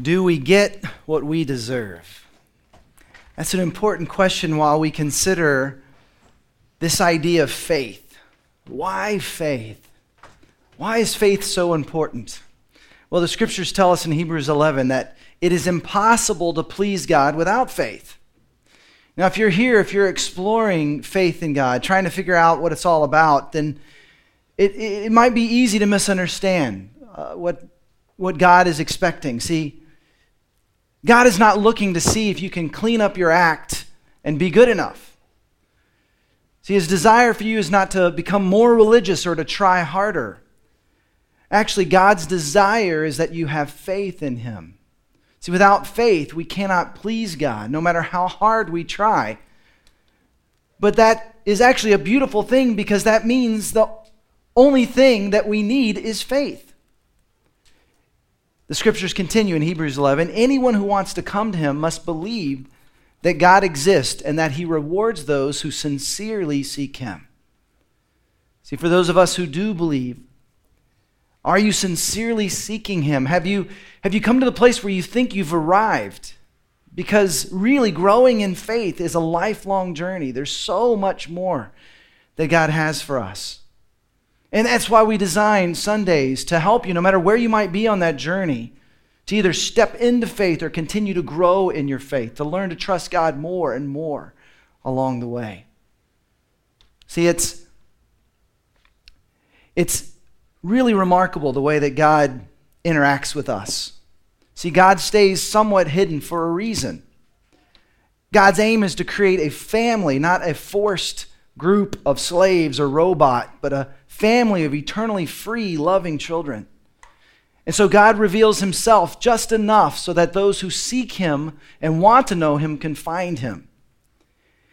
Do we get what we deserve? That's an important question while we consider this idea of faith. Why faith? Why is faith so important? Well, the scriptures tell us in Hebrews 11 that it is impossible to please God without faith. Now, if you're here, if you're exploring faith in God, trying to figure out what it's all about, then it, it might be easy to misunderstand uh, what, what God is expecting. See, God is not looking to see if you can clean up your act and be good enough. See, his desire for you is not to become more religious or to try harder. Actually, God's desire is that you have faith in him. See, without faith, we cannot please God, no matter how hard we try. But that is actually a beautiful thing because that means the only thing that we need is faith. The scriptures continue in Hebrews 11 anyone who wants to come to him must believe that God exists and that he rewards those who sincerely seek him. See, for those of us who do believe, are you sincerely seeking him? Have you, have you come to the place where you think you've arrived? Because really, growing in faith is a lifelong journey. There's so much more that God has for us. And that's why we design Sundays to help you, no matter where you might be on that journey, to either step into faith or continue to grow in your faith, to learn to trust God more and more along the way. See, it's, it's really remarkable the way that God interacts with us. See, God stays somewhat hidden for a reason. God's aim is to create a family, not a forced group of slaves or robot, but a family of eternally free, loving children. And so God reveals himself just enough so that those who seek him and want to know him can find him.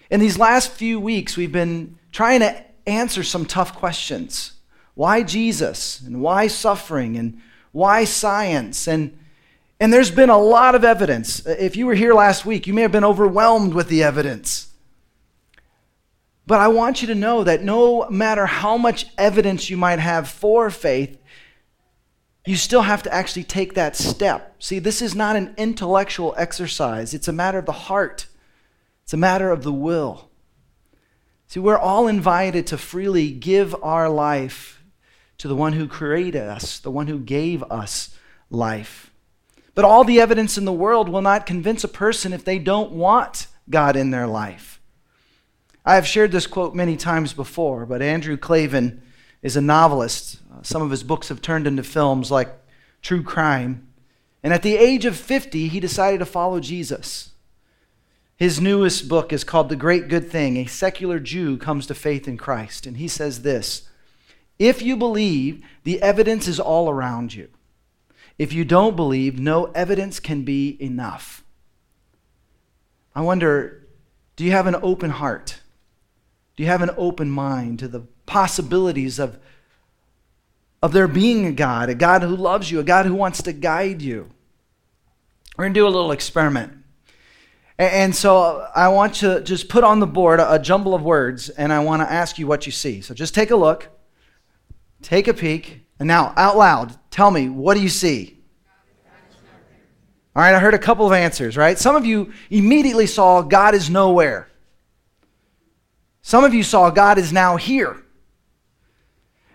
In these last few weeks, we've been trying to answer some tough questions. Why Jesus? And why suffering? And why science? And, and there's been a lot of evidence. If you were here last week, you may have been overwhelmed with the evidence. But I want you to know that no matter how much evidence you might have for faith, you still have to actually take that step. See, this is not an intellectual exercise, it's a matter of the heart, it's a matter of the will. See, we're all invited to freely give our life to the one who created us, the one who gave us life. But all the evidence in the world will not convince a person if they don't want God in their life. I have shared this quote many times before, but Andrew Klavan is a novelist. Uh, some of his books have turned into films like True Crime. And at the age of 50, he decided to follow Jesus. His newest book is called The Great Good Thing A Secular Jew Comes to Faith in Christ. And he says this If you believe, the evidence is all around you. If you don't believe, no evidence can be enough. I wonder do you have an open heart? Do you have an open mind to the possibilities of, of there being a God, a God who loves you, a God who wants to guide you? We're going to do a little experiment. And so I want to just put on the board a, jumble of words, and I want to ask you what you see. So just take a look, take a peek, and now out loud, tell me, what do you see? All right, I heard a couple of answers, right? Some of you immediately saw God is nowhere. Some of you saw God is now here.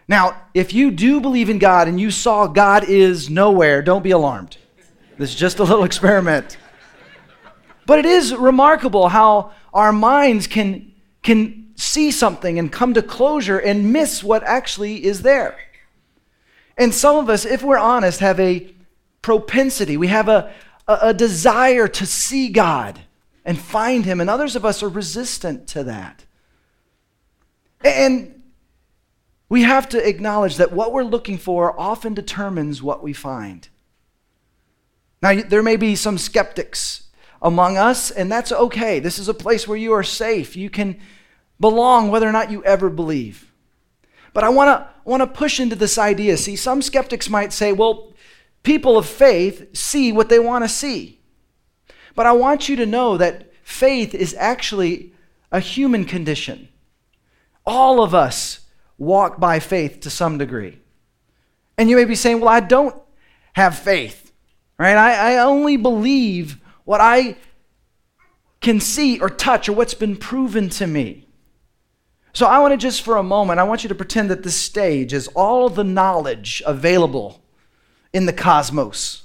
Now, if you do believe in God and you saw God is nowhere, don't be alarmed. This is just a little experiment. But it is remarkable how our minds can, can see something and come to closure and miss what actually is there. And some of us, if we're honest, have a propensity, we have a, a, a desire to see God and find Him, and others of us are resistant to that. And we have to acknowledge that what we're looking for often determines what we find. Now, there may be some skeptics among us, and that's okay. This is a place where you are safe. You can belong whether or not you ever believe. But I want to want to push into this idea. See, some skeptics might say, well, people of faith see what they want to see. But I want you to know that faith is actually a human condition. All of us walk by faith to some degree. And you may be saying, Well, I don't have faith. Right? I, I only believe what I can see or touch or what's been proven to me. So I want to just for a moment, I want you to pretend that this stage is all the knowledge available in the cosmos.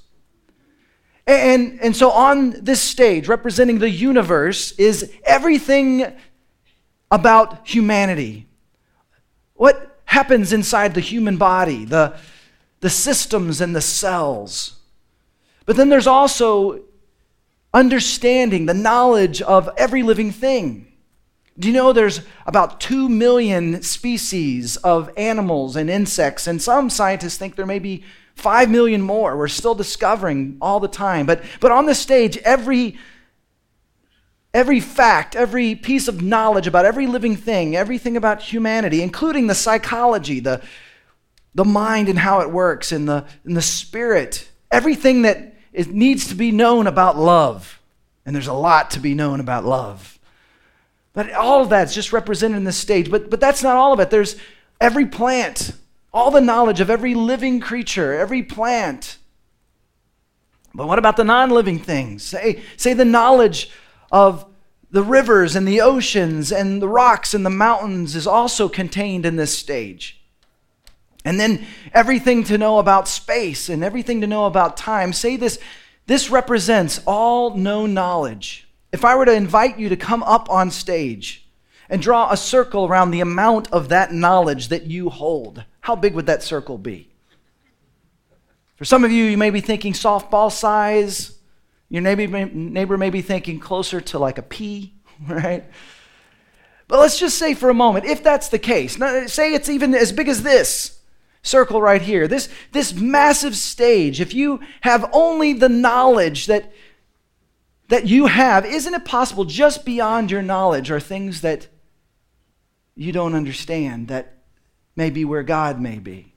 And, and so on this stage, representing the universe, is everything about humanity. What happens inside the human body, the, the systems and the cells. But then there's also understanding, the knowledge of every living thing. Do you know there's about 2 million species of animals and insects, and some scientists think there may be 5 million more. We're still discovering all the time. But, but on this stage, every, every fact, every piece of knowledge about every living thing, everything about humanity, including the psychology, the, the mind and how it works, and the, and the spirit, everything that it needs to be known about love. And there's a lot to be known about love. But all of that's just represented in this stage. But, but that's not all of it. There's every plant, all the knowledge of every living creature, every plant. But what about the non living things? Say, say the knowledge of the rivers and the oceans and the rocks and the mountains is also contained in this stage. And then everything to know about space and everything to know about time. Say this this represents all known knowledge. If I were to invite you to come up on stage and draw a circle around the amount of that knowledge that you hold, how big would that circle be? For some of you, you may be thinking softball size. Your neighbor, neighbor may be thinking closer to like a pea, right? But let's just say for a moment, if that's the case, say it's even as big as this circle right here, this, this massive stage, if you have only the knowledge that that you have, isn't it possible just beyond your knowledge are things that you don't understand, that may be where God may be?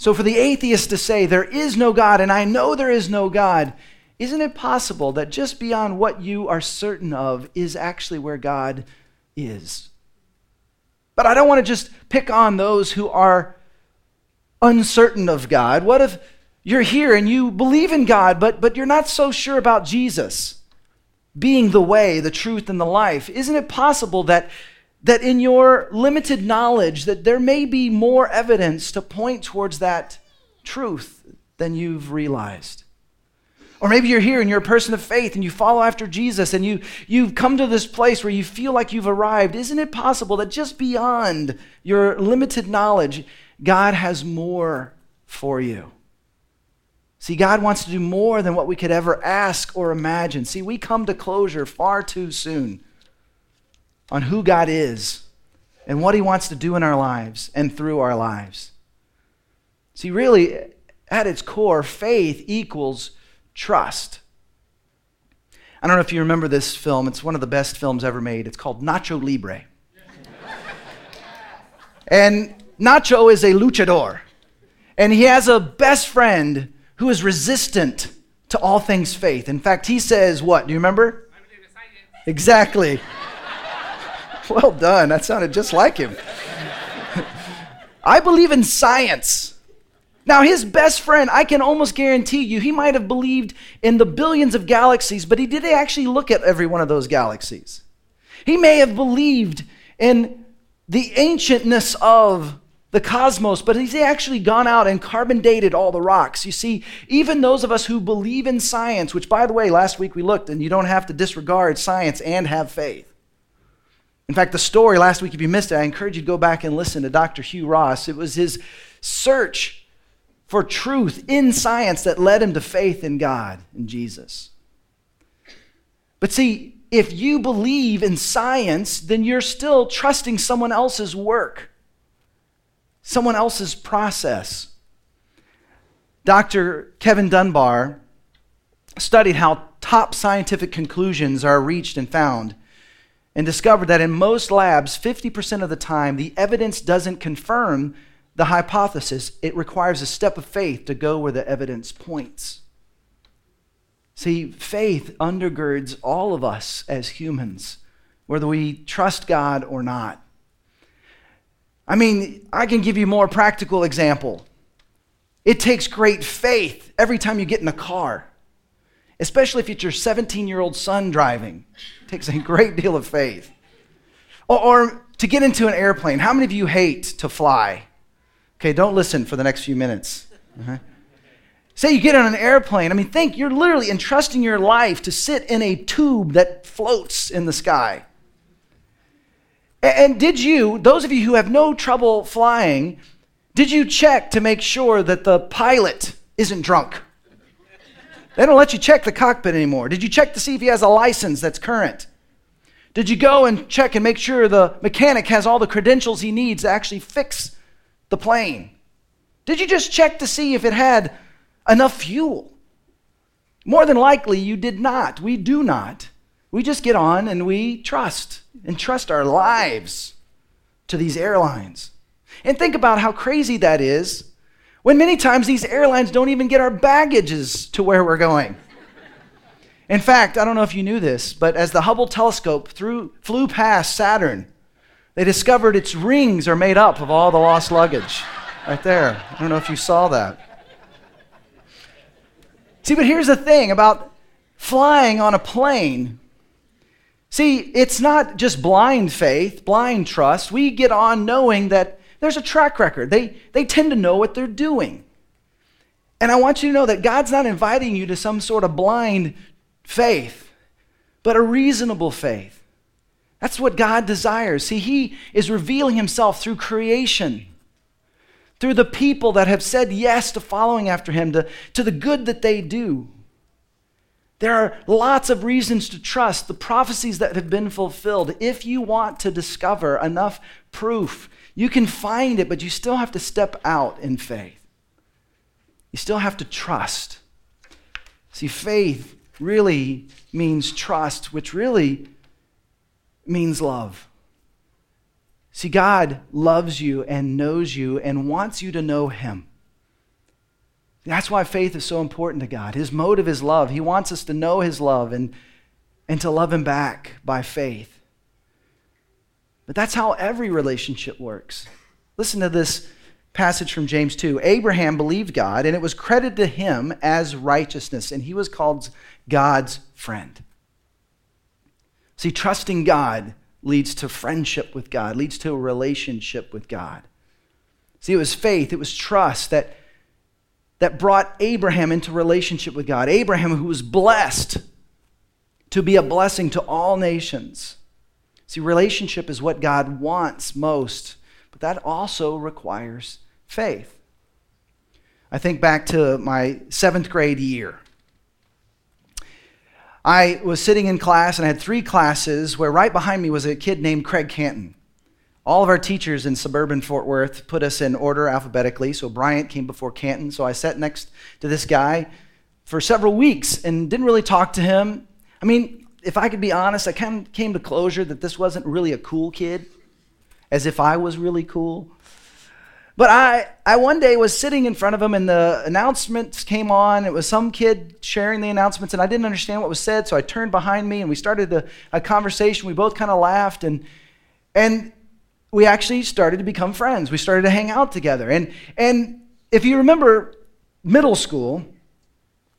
So, for the atheist to say, there is no God, and I know there is no God, isn't it possible that just beyond what you are certain of is actually where God is? But I don't want to just pick on those who are uncertain of God. What if you're here and you believe in God, but, but you're not so sure about Jesus being the way, the truth, and the life. Isn't it possible that, that in your limited knowledge that there may be more evidence to point towards that truth than you've realized? Or maybe you're here and you're a person of faith and you follow after Jesus and you, you've come to this place where you feel like you've arrived. Isn't it possible that just beyond your limited knowledge, God has more for you? See, God wants to do more than what we could ever ask or imagine. See, we come to closure far too soon on who God is and what He wants to do in our lives and through our lives. See, really, at its core, faith equals trust. I don't know if you remember this film, it's one of the best films ever made. It's called Nacho Libre. and Nacho is a luchador, and he has a best friend who is resistant to all things faith. In fact, he says, What? Do you remember? Exactly. well done. That sounded just like him. I believe in science. Now, his best friend, I can almost guarantee you, he might have believed in the billions of galaxies, but he didn't actually look at every one of those galaxies. He may have believed in the ancientness of the cosmos, but he's actually gone out and carbon dated all the rocks. You see, even those of us who believe in science, which, by the way, last week we looked, and you don't have to disregard science and have faith. In fact, the story last week, if you missed it, I encourage you to go back and listen to Dr. Hugh Ross. It was his search for truth in science that led him to faith in God, and Jesus. But see, if you believe in science, then you're still trusting someone else's work someone else's process. Dr. Kevin Dunbar studied how top scientific conclusions are reached and found and discovered that in most labs, 50% of the time, the evidence doesn't confirm the hypothesis. It requires a step of faith to go where the evidence points. See, faith undergirds all of us as humans, whether we trust God or not. I mean, I can give you more practical example. It takes great faith every time you get in a car, especially if it's your 17 year old son driving. It takes a great deal of faith. Or, or, to get into an airplane. How many of you hate to fly? Okay, don't listen for the next few minutes. Uh-huh. Say you get on an airplane. I mean, think you're literally entrusting your life to sit in a tube that floats in the sky. And did you, those of you who have no trouble flying, did you check to make sure that the pilot isn't drunk? They don't let you check the cockpit anymore. Did you check to see if he has a license that's current? Did you go and check and make sure the mechanic has all the credentials he needs to actually fix the plane? Did you just check to see if it had enough fuel? More than likely, you did not. We do not. We just get on and we trust and trust our lives to these airlines. And think about how crazy that is when many times these airlines don't even get our baggages to where we're going. In fact, I don't know if you knew this, but as the Hubble telescope threw, flew past Saturn, they discovered its rings are made up of all the lost luggage. Right there. I don't know if you saw that. See, but here's the thing about flying on a plane See, it's not just blind faith, blind trust. We get on knowing that there's a track record. They, they tend to know what they're doing. And I want you to know that God's not inviting you to some sort of blind faith, but a reasonable faith. That's what God desires. See, He is revealing Himself through creation, through the people that have said yes to following after Him, to, to the good that they do. There are lots of reasons to trust the prophecies that have been fulfilled. If you want to discover enough proof, you can find it, but you still have to step out in faith. You still have to trust. See, faith really means trust, which really means love. See, God loves you and knows you and wants you to know Him. That's why faith is so important to God. His motive is love. He wants us to know His love and, and to love Him back by faith. But that's how every relationship works. Listen to this passage from James 2. Abraham believed God, and it was credited to him as righteousness, and he was called God's friend. See, trusting God leads to friendship with God, leads to a relationship with God. See, it was faith, it was trust that that brought Abraham into relationship with God. Abraham, who was blessed to be a blessing to all nations. See, relationship is what God wants most, but that also requires faith. I think back to my seventh grade year. I was sitting in class and I had three classes where right behind me was a kid named Craig Canton. All of our teachers in suburban Fort Worth put us in order alphabetically. So Bryant came before Canton. So I sat next to this guy for several weeks and didn't really talk to him. I mean, if I could be honest, I kind of came to closure that this wasn't really a cool kid, as if I was really cool. But I, I one day was sitting in front of him and the announcements came on. It was some kid sharing the announcements, and I didn't understand what was said, so I turned behind me and we started a, a conversation. We both kind of laughed, and, and we actually started to become friends. We started to hang out together. And, and if you remember middle school,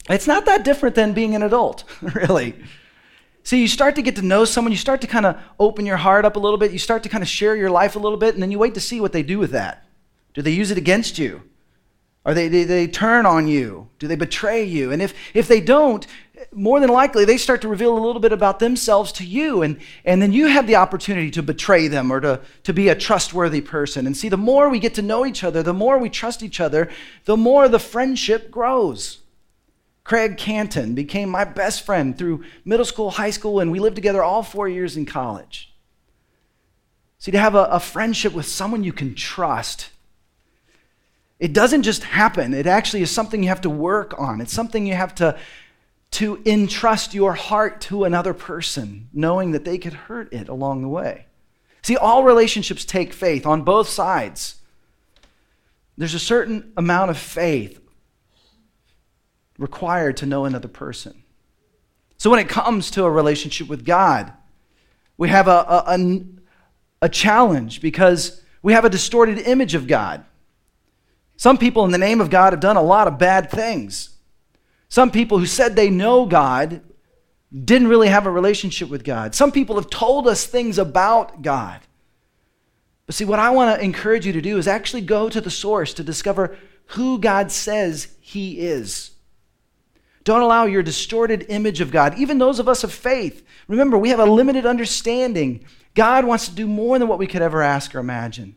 it's not that different than being an adult, really. See, you start to get to know someone, you start to kind of open your heart up a little bit, you start to kind of share your life a little bit, and then you wait to see what they do with that. Do they use it against you? Or they, they, they turn on you? Do they betray you? And if, if they don't, more than likely they start to reveal a little bit about themselves to you and, and then you have the opportunity to betray them or to, to be a trustworthy person and see the more we get to know each other the more we trust each other the more the friendship grows craig canton became my best friend through middle school high school and we lived together all four years in college see to have a, a friendship with someone you can trust it doesn't just happen it actually is something you have to work on it's something you have to to entrust your heart to another person, knowing that they could hurt it along the way. See, all relationships take faith on both sides. There's a certain amount of faith required to know another person. So when it comes to a relationship with God, we have a, a, a, a challenge because we have a distorted image of God. Some people in the name of God have done a lot of bad things. Some people who said they know God didn't really have a relationship with God. Some people have told us things about God. But see, what I want to encourage you to do is actually go to the source to discover who God says He is. Don't allow your distorted image of God, even those of us of faith. Remember, we have a limited understanding. God wants to do more than what we could ever ask or imagine.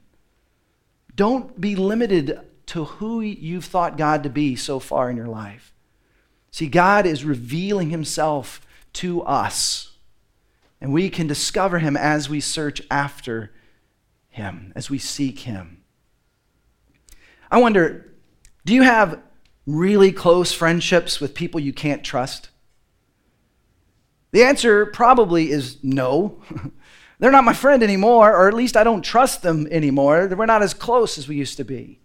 Don't be limited to who you've thought God to be so far in your life. See, God is revealing Himself to us, and we can discover Him as we search after Him, as we seek Him. I wonder do you have really close friendships with people you can't trust? The answer probably is no. They're not my friend anymore, or at least I don't trust them anymore. We're not as close as we used to be.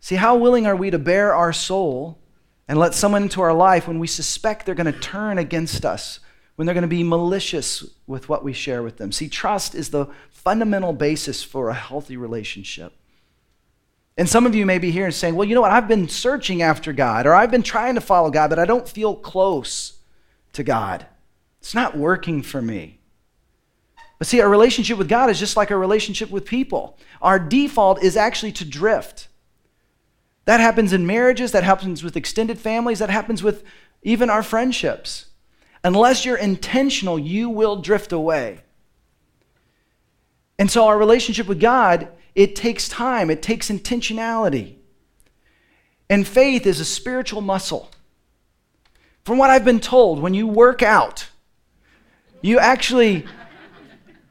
See, how willing are we to bare our soul and let someone into our life when we suspect they're going to turn against us, when they're going to be malicious with what we share with them? See, trust is the fundamental basis for a healthy relationship. And some of you may be here and saying, well, you know what? I've been searching after God, or I've been trying to follow God, but I don't feel close to God. It's not working for me. But see, our relationship with God is just like our relationship with people. Our default is actually to drift. That happens in marriages, that happens with extended families, that happens with even our friendships. Unless you're intentional, you will drift away. And so, our relationship with God it takes time, it takes intentionality. And faith is a spiritual muscle. From what I've been told, when you work out, you actually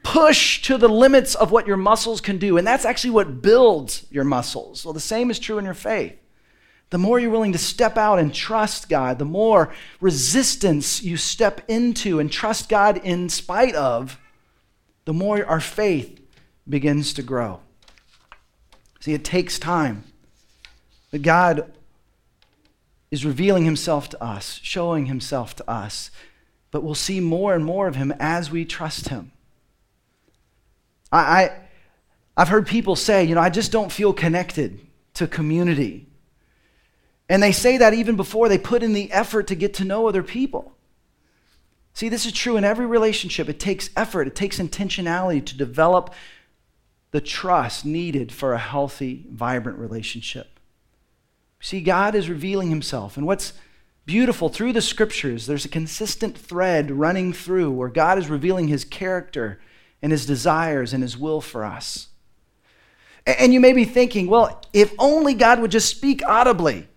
push to the limits of what your muscles can do. And that's actually what builds your muscles. Well, the same is true in your faith. The more you're willing to step out and trust God, the more resistance you step into and trust God in spite of, the more our faith begins to grow. See, it takes time. But God is revealing himself to us, showing himself to us. But we'll see more and more of him as we trust him. I, I, I've heard people say, you know, I just don't feel connected to community. And they say that even before they put in the effort to get to know other people. See, this is true in every relationship. It takes effort, it takes intentionality to develop the trust needed for a healthy, vibrant relationship. See, God is revealing himself. And what's beautiful through the scriptures, there's a consistent thread running through where God is revealing his character and his desires and his will for us. And you may be thinking, well, if only God would just speak audibly.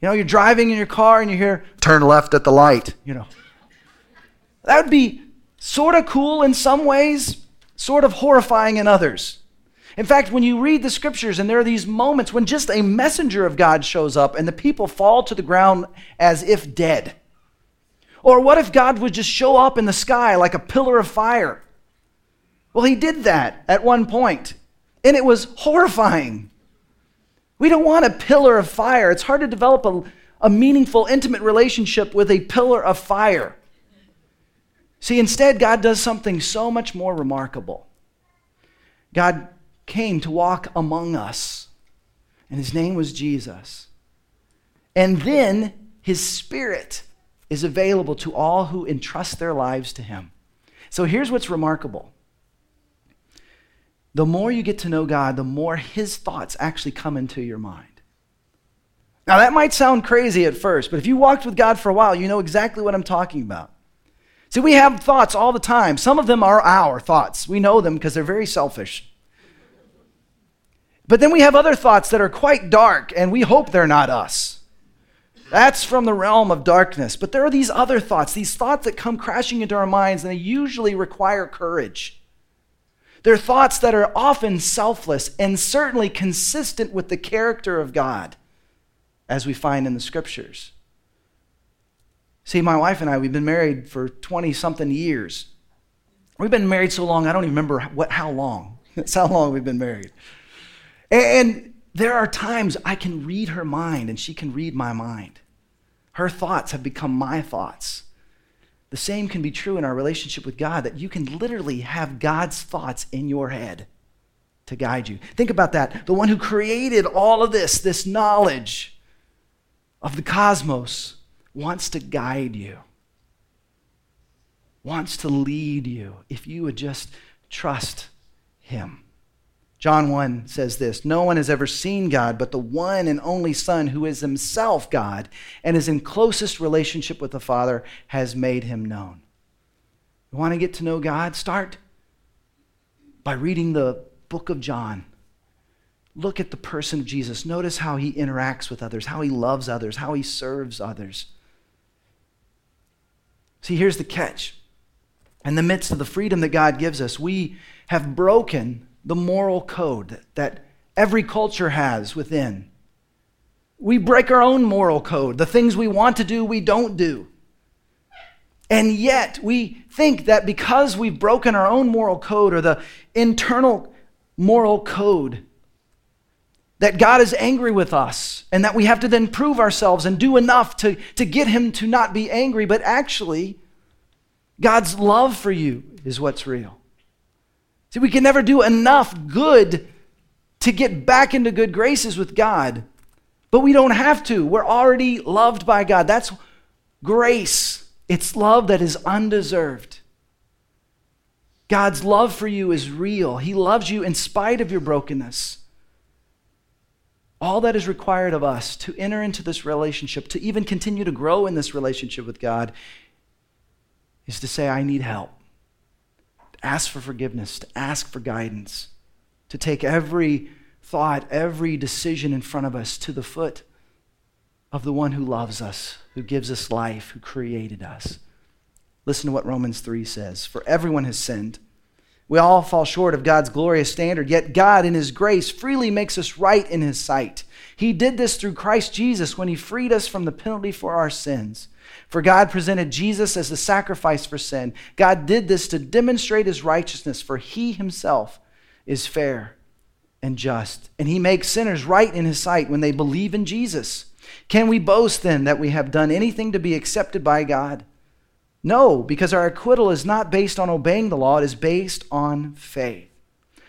You know, you're driving in your car and you hear, turn left at the light, you know. That would be sort of cool in some ways, sort of horrifying in others. In fact, when you read the scriptures and there are these moments when just a messenger of God shows up and the people fall to the ground as if dead. Or what if God would just show up in the sky like a pillar of fire? Well, he did that at one point, and it was horrifying. We don't want a pillar of fire. It's hard to develop a, a meaningful, intimate relationship with a pillar of fire. See, instead, God does something so much more remarkable. God came to walk among us, and his name was Jesus. And then his spirit is available to all who entrust their lives to him. So here's what's remarkable the more you get to know God, the more his thoughts actually come into your mind. Now, that might sound crazy at first, but if you walked with God for a while, you know exactly what I'm talking about. See, we have thoughts all the time. Some of them are our thoughts. We know them because they're very selfish. But then we have other thoughts that are quite dark, and we hope they're not us. That's from the realm of darkness. But there are these other thoughts, these thoughts that come crashing into our minds, and they usually require courage. They're thoughts that are often selfless and certainly consistent with the character of God, as we find in the scriptures. See, my wife and I, we've been married for 20 something years. We've been married so long, I don't even remember what, how long. That's how long we've been married. And there are times I can read her mind and she can read my mind. Her thoughts have become my thoughts. The same can be true in our relationship with God, that you can literally have God's thoughts in your head. to guide you. Think about that. The one who created all of this, this knowledge of the cosmos, wants to guide you, wants to lead you if you would just trust him. John 1 says this No one has ever seen God, but the one and only Son, who is himself God and is in closest relationship with the Father, has made him known. You want to get to know God? Start by reading the book of John. Look at the person of Jesus. Notice how he interacts with others, how he loves others, how he serves others. See, here's the catch. In the midst of the freedom that God gives us, we have broken the moral code that every culture has within. We break our own moral code. The things we want to do, we don't do. And yet, we think that because we've broken our own moral code or the internal moral code, that God is angry with us and that we have to then prove ourselves and do enough to, to get Him to not be angry. But actually, God's love for you is what's real. See, we can never do enough good to get back into good graces with God, but we don't have to. We're already loved by God. That's grace, it's love that is undeserved. God's love for you is real. He loves you in spite of your brokenness. All that is required of us to enter into this relationship, to even continue to grow in this relationship with God, is to say, I need help To ask for forgiveness, to ask for guidance, to take every thought, every decision in front of us to the foot of the one who loves us, who gives us life, who created us. Listen to what Romans 3 says For everyone has sinned. We all fall short of God's glorious standard, yet God, in His grace, freely makes us right in His sight. He did this through Christ Jesus when He freed us from the penalty for our sins. For God presented Jesus as the sacrifice for sin. God did this to demonstrate his righteousness, for he himself is fair and just. And he makes sinners right in his sight when they believe in Jesus. Can we boast then that we have done anything to be accepted by God? No, because our acquittal is not based on obeying the law, it is based on faith.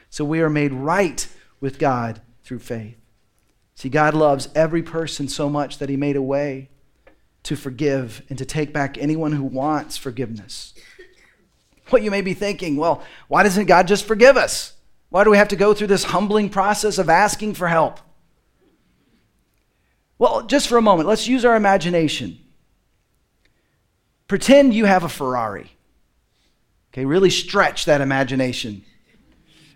So we are made right with God through faith. See, God loves every person so much that he made a way to forgive and to take back anyone who wants forgiveness. What you may be thinking, well, why doesn't God just forgive us? Why do we have to go through this humbling process of asking for help? Well, just for a moment, let's use our imagination. Pretend you have a Ferrari. Okay, really stretch that imagination.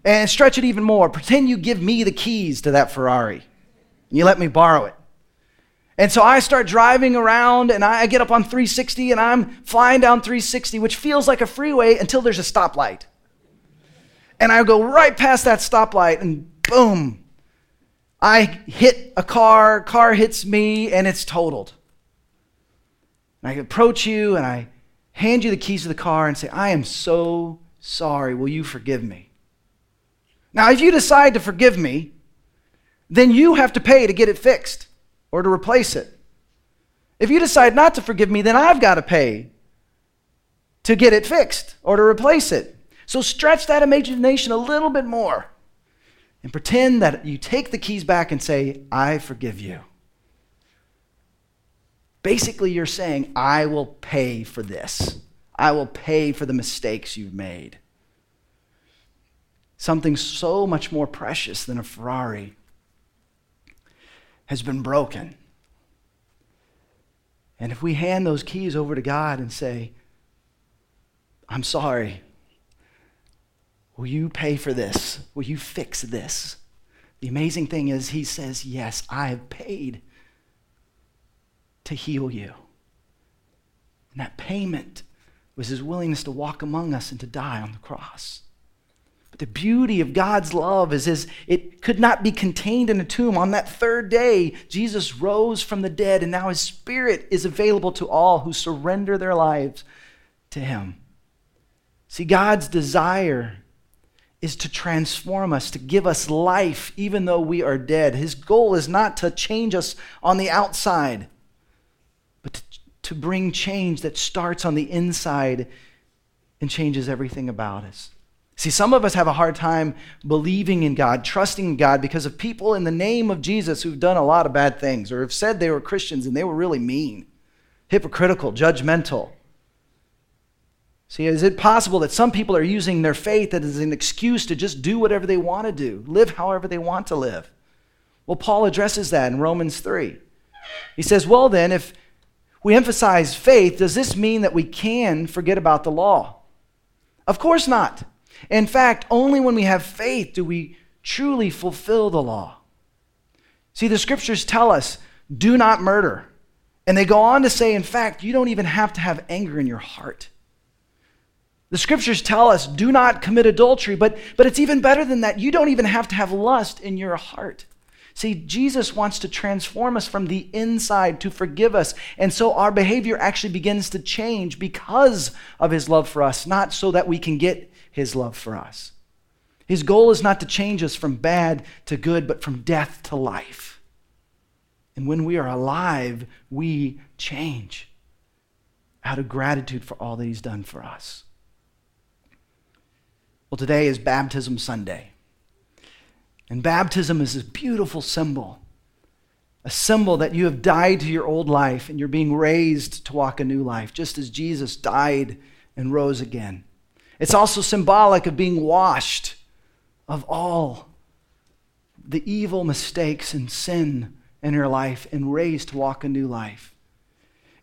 And stretch it even more. Pretend you give me the keys to that Ferrari. And you let me borrow it. And so I start driving around and I get up on 360 and I'm flying down 360, which feels like a freeway until there's a stoplight. And I go right past that stoplight and boom, I hit a car, car hits me, and it's totaled. And I approach you and I hand you the keys to the car and say, I am so sorry. Will you forgive me? Now, if you decide to forgive me, then you have to pay to get it fixed or to replace it. If you decide not to forgive me, then I've got to pay to get it fixed or to replace it. So stretch that imagination a little bit more and pretend that you take the keys back and say, I forgive you. Basically, you're saying, I will pay for this. I will pay for the mistakes you've made. Something so much more precious than a Ferrari has been broken. And if we hand those keys over to God and say, I'm sorry, will you pay for this? Will you fix this? The amazing thing is, He says, Yes, I have paid to heal you. And that payment was His willingness to walk among us and to die on the cross. But the beauty of God's love is, is it could not be contained in a tomb. On that third day, Jesus rose from the dead, and now his spirit is available to all who surrender their lives to him. See, God's desire is to transform us, to give us life, even though we are dead. His goal is not to change us on the outside, to, bring change that starts on the inside and changes everything about us. See, some of us have a hard time believing in God, trusting in God because of people in the name of Jesus who've done a lot of bad things or have said they were Christians and they were really mean, hypocritical, judgmental. See, is it possible that some people are using their faith as an excuse to just do whatever they want to do, live however they want to live? Well, Paul addresses that in Romans 3. He says, Well, then, if we emphasize faith, does this mean that we can forget about the law? Of course not. In fact, only when we have faith do we truly fulfill the law. See, the scriptures tell us, do not murder. And they go on to say, in fact, you don't even have to have anger in your heart. The scriptures tell us, do not commit adultery, but, but it's even better than that. You don't even have to have lust in your heart. See, Jesus wants to transform us from the inside to forgive us. And so our behavior actually begins to change because of his love for us, not so that we can get his love for us. His goal is not to change us from bad to good, but from death to life. And when we are alive, we change out of gratitude for all that he's done for us. Well, today is Baptism Sunday. And baptism is this beautiful symbol a symbol that you have died to your old life and you're being raised to walk a new life, just as Jesus died and rose again. It's also symbolic of being washed of all the evil mistakes and sin in your life and raised to walk a new life.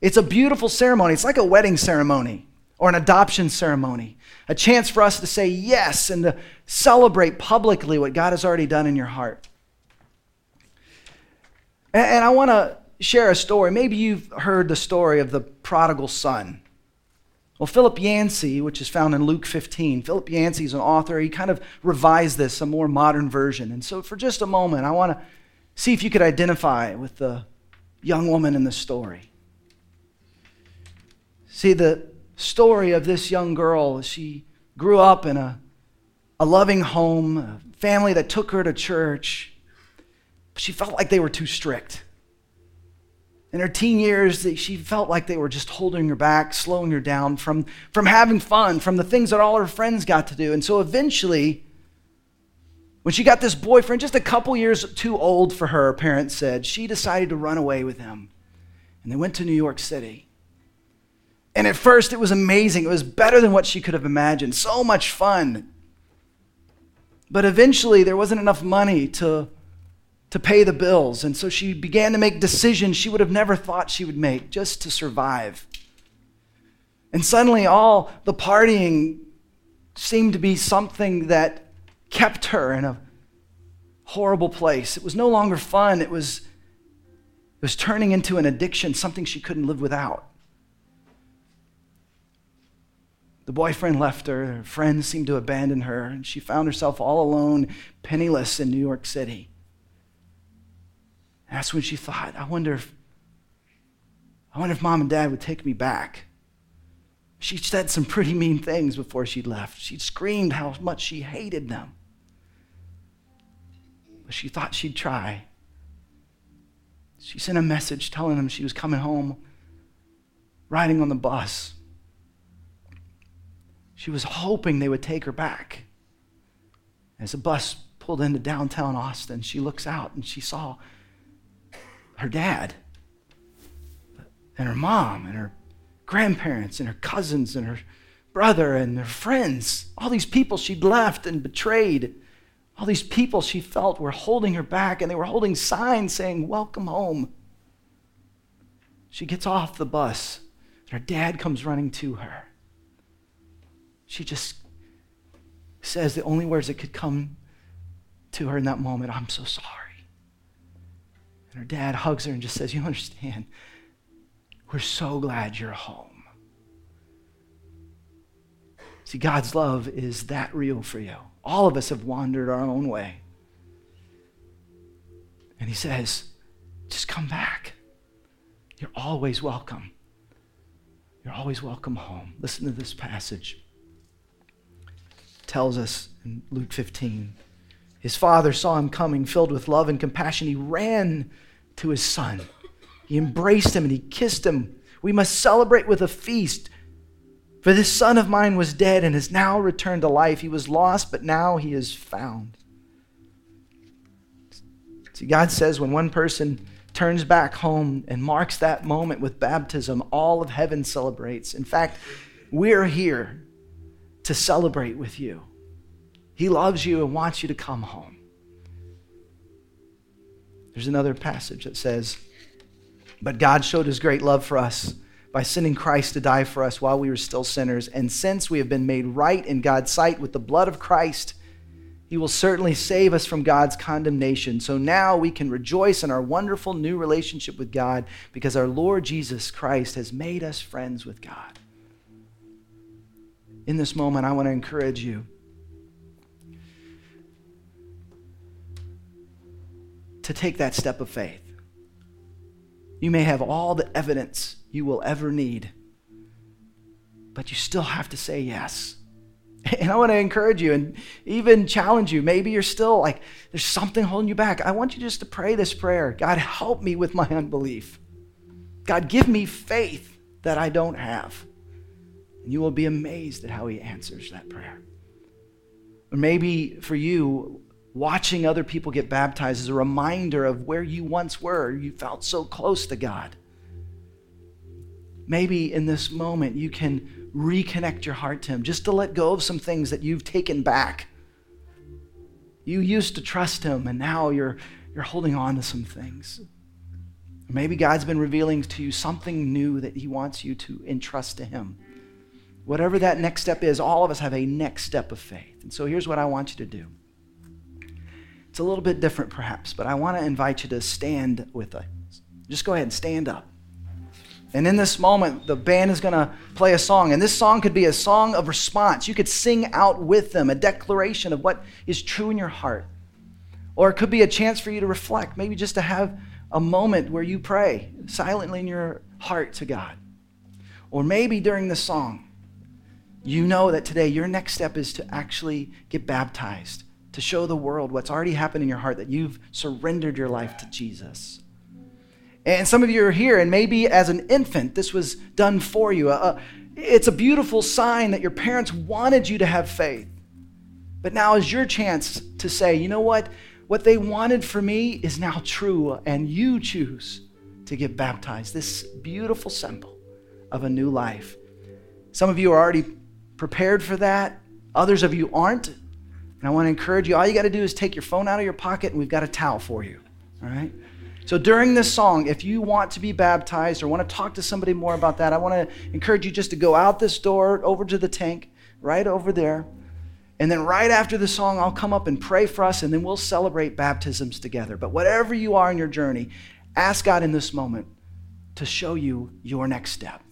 It's a beautiful ceremony. It's like a wedding ceremony or an adoption ceremony, a chance for us to say yes and to celebrate publicly what God has already done in your heart. And I want to share a story. Maybe you've heard the story of the prodigal son. Well, Philip Yancey, which is found in Luke 15, Philip Yancey is an author. He kind of revised this, a more modern version. And so, for just a moment, I want to see if you could identify with the young woman in the story. See, the story of this young girl, she grew up in a, a loving home, a family that took her to church, she felt like they were too strict. In her teen years, she felt like they were just holding her back, slowing her down from, from having fun, from the things that all her friends got to do. And so eventually, when she got this boyfriend, just a couple years too old for her, her parents said, she decided to run away with him. And they went to New York City. And at first, it was amazing. It was better than what she could have imagined. So much fun. But eventually, there wasn't enough money to to pay the bills. And so she began to make decisions she would have never thought she would make just to survive. And suddenly, all the partying seemed to be something that kept her in a horrible place. It was no longer fun, it was, it was turning into an addiction, something she couldn't live without. The boyfriend left her, her friends seemed to abandon her, and she found herself all alone, penniless in New York City. That's when she thought, I wonder if I wonder if mom and dad would take me back. She said some pretty mean things before she left. She screamed how much she hated them. But she thought she'd try. She sent a message telling them she was coming home, riding on the bus. She was hoping they would take her back. As the bus pulled into downtown Austin, she looks out and she saw her dad and her mom and her grandparents and her cousins and her brother and her friends, all these people she'd left and betrayed, all these people she felt were holding her back and they were holding signs saying, Welcome home. She gets off the bus and her dad comes running to her. She just says the only words that could come to her in that moment I'm so sorry. And her dad hugs her and just says, You understand? We're so glad you're home. See, God's love is that real for you. All of us have wandered our own way. And He says, Just come back. You're always welcome. You're always welcome home. Listen to this passage. Tells us in Luke 15. His father saw him coming, filled with love and compassion. He ran to his son. He embraced him and he kissed him. We must celebrate with a feast, For this son of mine was dead and has now returned to life. He was lost, but now he is found. See, God says when one person turns back home and marks that moment with baptism, all of heaven celebrates. In fact, we're here to celebrate with you. He loves you and wants you to come home. There's another passage that says, But God showed his great love for us by sending Christ to die for us while we were still sinners. And since we have been made right in God's sight with the blood of Christ, he will certainly save us from God's condemnation. So now we can rejoice in our wonderful new relationship with God because our Lord Jesus Christ has made us friends with God. In this moment, I want to encourage you to take that step of faith. You may have all the evidence you will ever need. But you still have to say yes. And I want to encourage you and even challenge you. Maybe you're still like, there's something holding you back. I want you just to pray this prayer God, help me with my unbelief. God, give me faith that I don't have. And you will be amazed at how He answers that prayer. Or maybe for you, watching other people get baptized is a reminder of where you once were. You felt so close to God maybe in this moment you can reconnect your heart to Him, just to let go of some things that you've taken back. You used to trust Him, and now you're, you're holding on to some things. Maybe God's been revealing to you something new that He wants you to entrust to Him. Whatever that next step is, all of us have a next step of faith. And so here's what I want you to do. It's a little bit different, perhaps, but I want to invite you to stand with us. Just go ahead and stand up. And in this moment, the band is going to play a song. And this song could be a song of response. You could sing out with them a declaration of what is true in your heart. Or it could be a chance for you to reflect, maybe just to have a moment where you pray silently in your heart to God. Or maybe during the song, you know that today your next step is to actually get baptized, to show the world what's already happened in your heart, that you've surrendered your life to Jesus. And some of you are here, and maybe as an infant, this was done for you. Uh, it's a beautiful sign that your parents wanted you to have faith. But now is your chance to say, you know what? What they wanted for me is now true, and you choose to get baptized. This beautiful symbol of a new life. Some of you are already prepared for that, others of you aren't. And I want to encourage you all you got to do is take your phone out of your pocket, and we've got a towel for you. All right? So during this song, if you want to be baptized or want to talk to somebody more about that, I want to encourage you just to go out this door over to the tank, right over there. And then right after the song, I'll come up and pray for us, and then we'll celebrate baptisms together. But whatever you are in your journey, ask God in this moment to show you your next step.